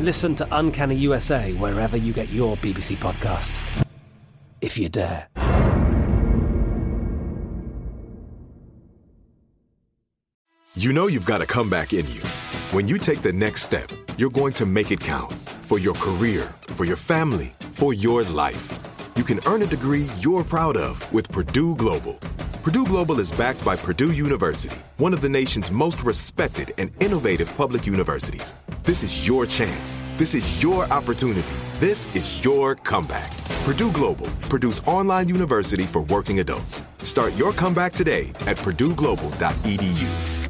Listen to Uncanny USA wherever you get your BBC podcasts. If you dare. You know you've got a comeback in you. When you take the next step, you're going to make it count for your career, for your family, for your life. You can earn a degree you're proud of with Purdue Global. Purdue Global is backed by Purdue University, one of the nation's most respected and innovative public universities. This is your chance. This is your opportunity. This is your comeback. Purdue Global, Purdue's online university for working adults. Start your comeback today at purdueglobal.edu.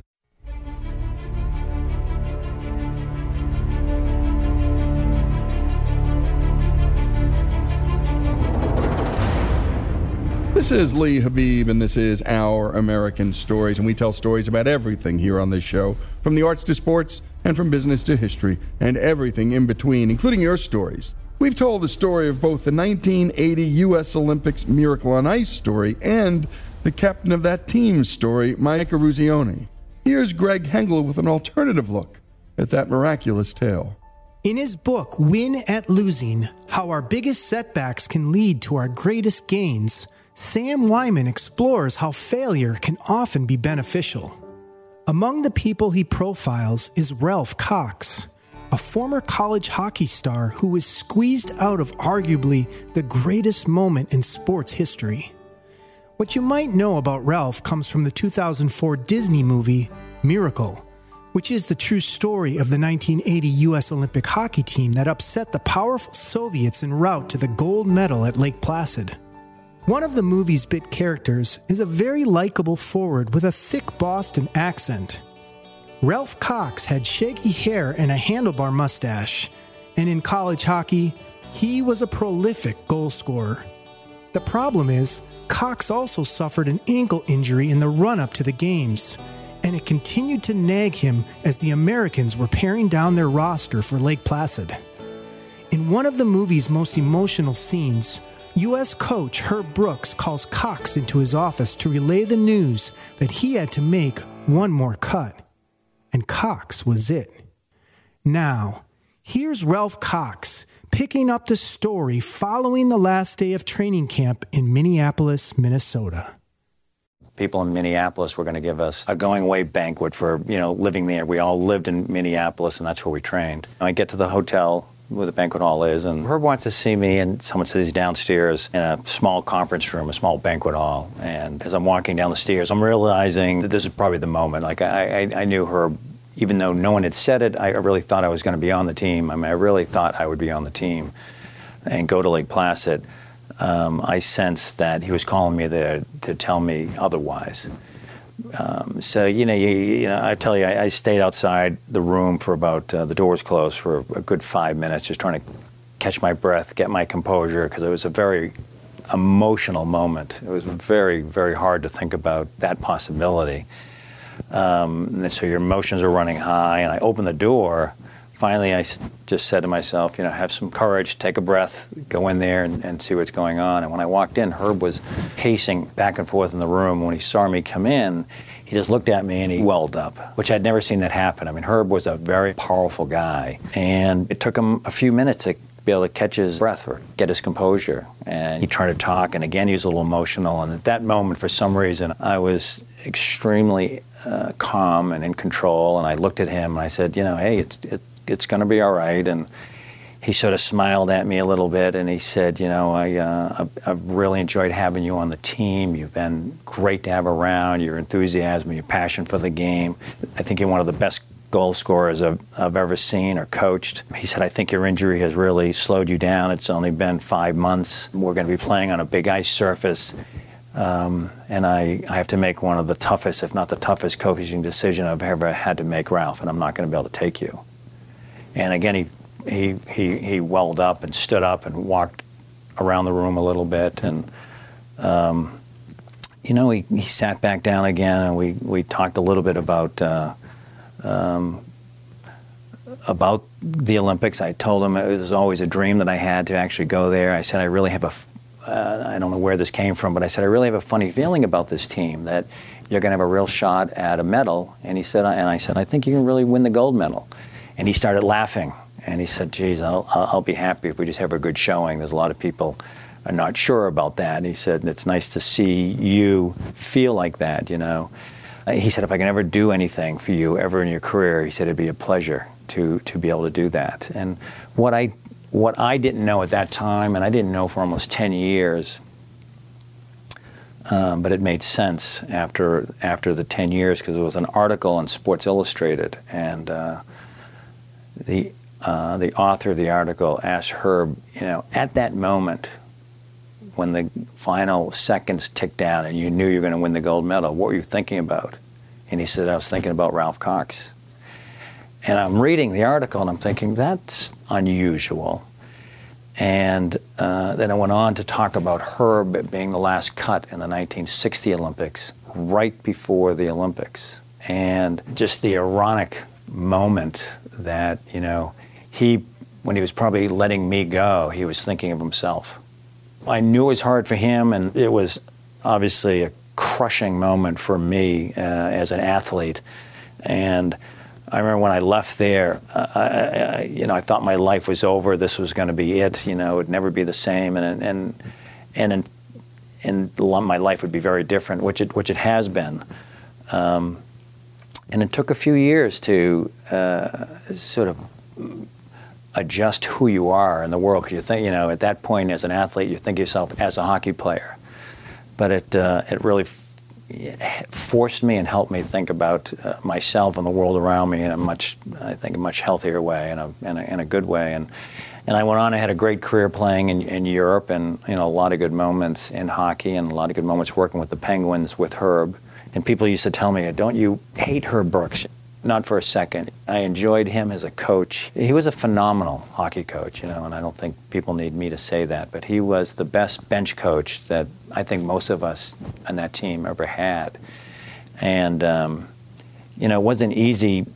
This is Lee Habib, and this is Our American Stories. And we tell stories about everything here on this show from the arts to sports, and from business to history, and everything in between, including your stories. We've told the story of both the 1980 U.S. Olympics Miracle on Ice story and the captain of that team's story, Mike Eruzione. Here's Greg Hengel with an alternative look at that miraculous tale. In his book, Win at Losing How Our Biggest Setbacks Can Lead to Our Greatest Gains, Sam Weinman explores how failure can often be beneficial. Among the people he profiles is Ralph Cox, a former college hockey star who was squeezed out of arguably the greatest moment in sports history. What you might know about Ralph comes from the 2004 Disney movie Miracle, which is the true story of the 1980 U.S. Olympic hockey team that upset the powerful Soviets en route to the gold medal at Lake Placid. One of the movie's bit characters is a very likable forward with a thick Boston accent. Ralph Cox had shaggy hair and a handlebar mustache, and in college hockey, he was a prolific goal scorer. The problem is, Cox also suffered an ankle injury in the run up to the games, and it continued to nag him as the Americans were paring down their roster for Lake Placid. In one of the movie's most emotional scenes, U.S. coach Herb Brooks calls Cox into his office to relay the news that he had to make one more cut. And Cox was it. Now, here's Ralph Cox picking up the story following the last day of training camp in Minneapolis, Minnesota. People in Minneapolis were going to give us a going away banquet for, you know, living there. We all lived in Minneapolis and that's where we trained. I get to the hotel where the banquet hall is, and Herb wants to see me, and someone says he's downstairs in a small conference room, a small banquet hall. And as I'm walking down the stairs, I'm realizing that this is probably the moment. Like I, I, I knew Herb, even though no one had said it, I really thought I was going to be on the team. I mean, I really thought I would be on the team and go to Lake Placid. Um, I sensed that he was calling me there to tell me otherwise. Um, so you know, you, you, know, I tell you, I, I stayed outside the room for about uh, the doors closed for a good five minutes, just trying to catch my breath, get my composure, because it was a very emotional moment. It was very, very hard to think about that possibility. Um, and so your emotions are running high, and I opened the door. Finally, I just said to myself, you know, have some courage, take a breath, go in there and, and see what's going on. And when I walked in, Herb was pacing back and forth in the room. When he saw me come in, he just looked at me and he welled up, which I'd never seen that happen. I mean, Herb was a very powerful guy, and it took him a few minutes to be able to catch his breath or get his composure. And he tried to talk, and again, he was a little emotional. And at that moment, for some reason, I was extremely uh, calm and in control. And I looked at him and I said, you know, hey, it's it, it's going to be all right. And he sort of smiled at me a little bit and he said, you know, I, uh, I've really enjoyed having you on the team. You've been great to have around. Your enthusiasm, your passion for the game. I think you're one of the best goal scorers I've, I've ever seen or coached. He said, I think your injury has really slowed you down. It's only been five months. We're going to be playing on a big ice surface. Um, and I, I have to make one of the toughest, if not the toughest, coaching decision I've ever had to make, Ralph, and I'm not going to be able to take you. And again, he, he, he, he welled up and stood up and walked around the room a little bit. And, um, you know, he, he sat back down again and we, we talked a little bit about, uh, um, about the Olympics. I told him it was always a dream that I had to actually go there. I said, I really have a, uh, I don't know where this came from, but I said, I really have a funny feeling about this team that you're going to have a real shot at a medal. And he said, and I said, I think you can really win the gold medal. And he started laughing. And he said, geez, I'll, I'll be happy if we just have a good showing. There's a lot of people are not sure about that. And he said, it's nice to see you feel like that, you know. Uh, he said, if I can ever do anything for you ever in your career, he said, it'd be a pleasure to, to be able to do that. And what I, what I didn't know at that time, and I didn't know for almost 10 years, um, but it made sense after, after the 10 years because it was an article in Sports Illustrated. And uh, the uh, the author of the article asked Herb, you know, at that moment when the final seconds ticked down and you knew you were going to win the gold medal, what were you thinking about? And he said, I was thinking about Ralph Cox. And I'm reading the article and I'm thinking, that's unusual. And uh, then I went on to talk about Herb being the last cut in the 1960 Olympics, right before the Olympics. And just the ironic moment that, you know, he, when he was probably letting me go, he was thinking of himself. I knew it was hard for him, and it was obviously a crushing moment for me uh, as an athlete. And I remember when I left there, I, I, you know, I thought my life was over. This was going to be it. You know, it would never be the same, and and and and, and my life would be very different, which it which it has been. Um, and it took a few years to uh, sort of adjust who you are in the world because you think, you know, at that point as an athlete, you think of yourself as a hockey player. But it, uh, it really forced me and helped me think about uh, myself and the world around me in a much, I think, a much healthier way, and a, in a, in a good way. And, and I went on. I had a great career playing in, in Europe, and you know a lot of good moments in hockey, and a lot of good moments working with the Penguins with Herb. And people used to tell me, "Don't you hate Herb Brooks?" Not for a second. I enjoyed him as a coach. He was a phenomenal hockey coach, you know, and I don't think people need me to say that, but he was the best bench coach that I think most of us on that team ever had. And, um, you know, it wasn't easy,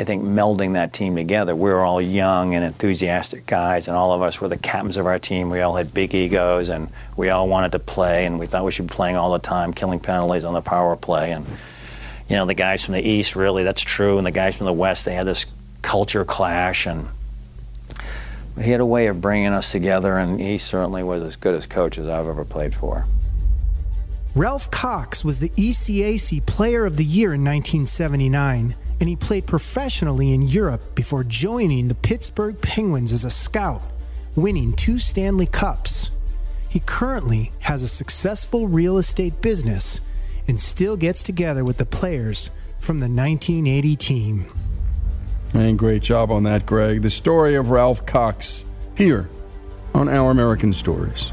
I think, melding that team together. We were all young and enthusiastic guys, and all of us were the captains of our team. We all had big egos, and we all wanted to play, and we thought we should be playing all the time, killing penalties on the power play. and you know, the guys from the East, really, that's true, and the guys from the West, they had this culture clash. And He had a way of bringing us together, and he certainly was as good as coach as I've ever played for. Ralph Cox was the ECAC Player of the Year in 1979, and he played professionally in Europe before joining the Pittsburgh Penguins as a scout, winning two Stanley Cups. He currently has a successful real estate business and still gets together with the players from the 1980 team. And great job on that, Greg. The story of Ralph Cox here on Our American Stories.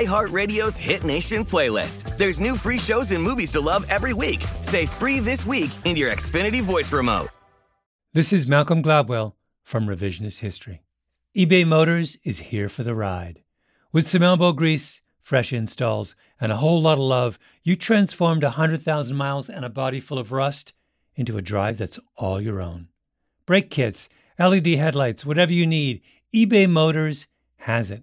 iHeartRadio's Hit Nation playlist. There's new free shows and movies to love every week. Say free this week in your Xfinity voice remote. This is Malcolm Gladwell from Revisionist History. eBay Motors is here for the ride. With some elbow grease, fresh installs, and a whole lot of love, you transformed 100,000 miles and a body full of rust into a drive that's all your own. Brake kits, LED headlights, whatever you need, eBay Motors has it.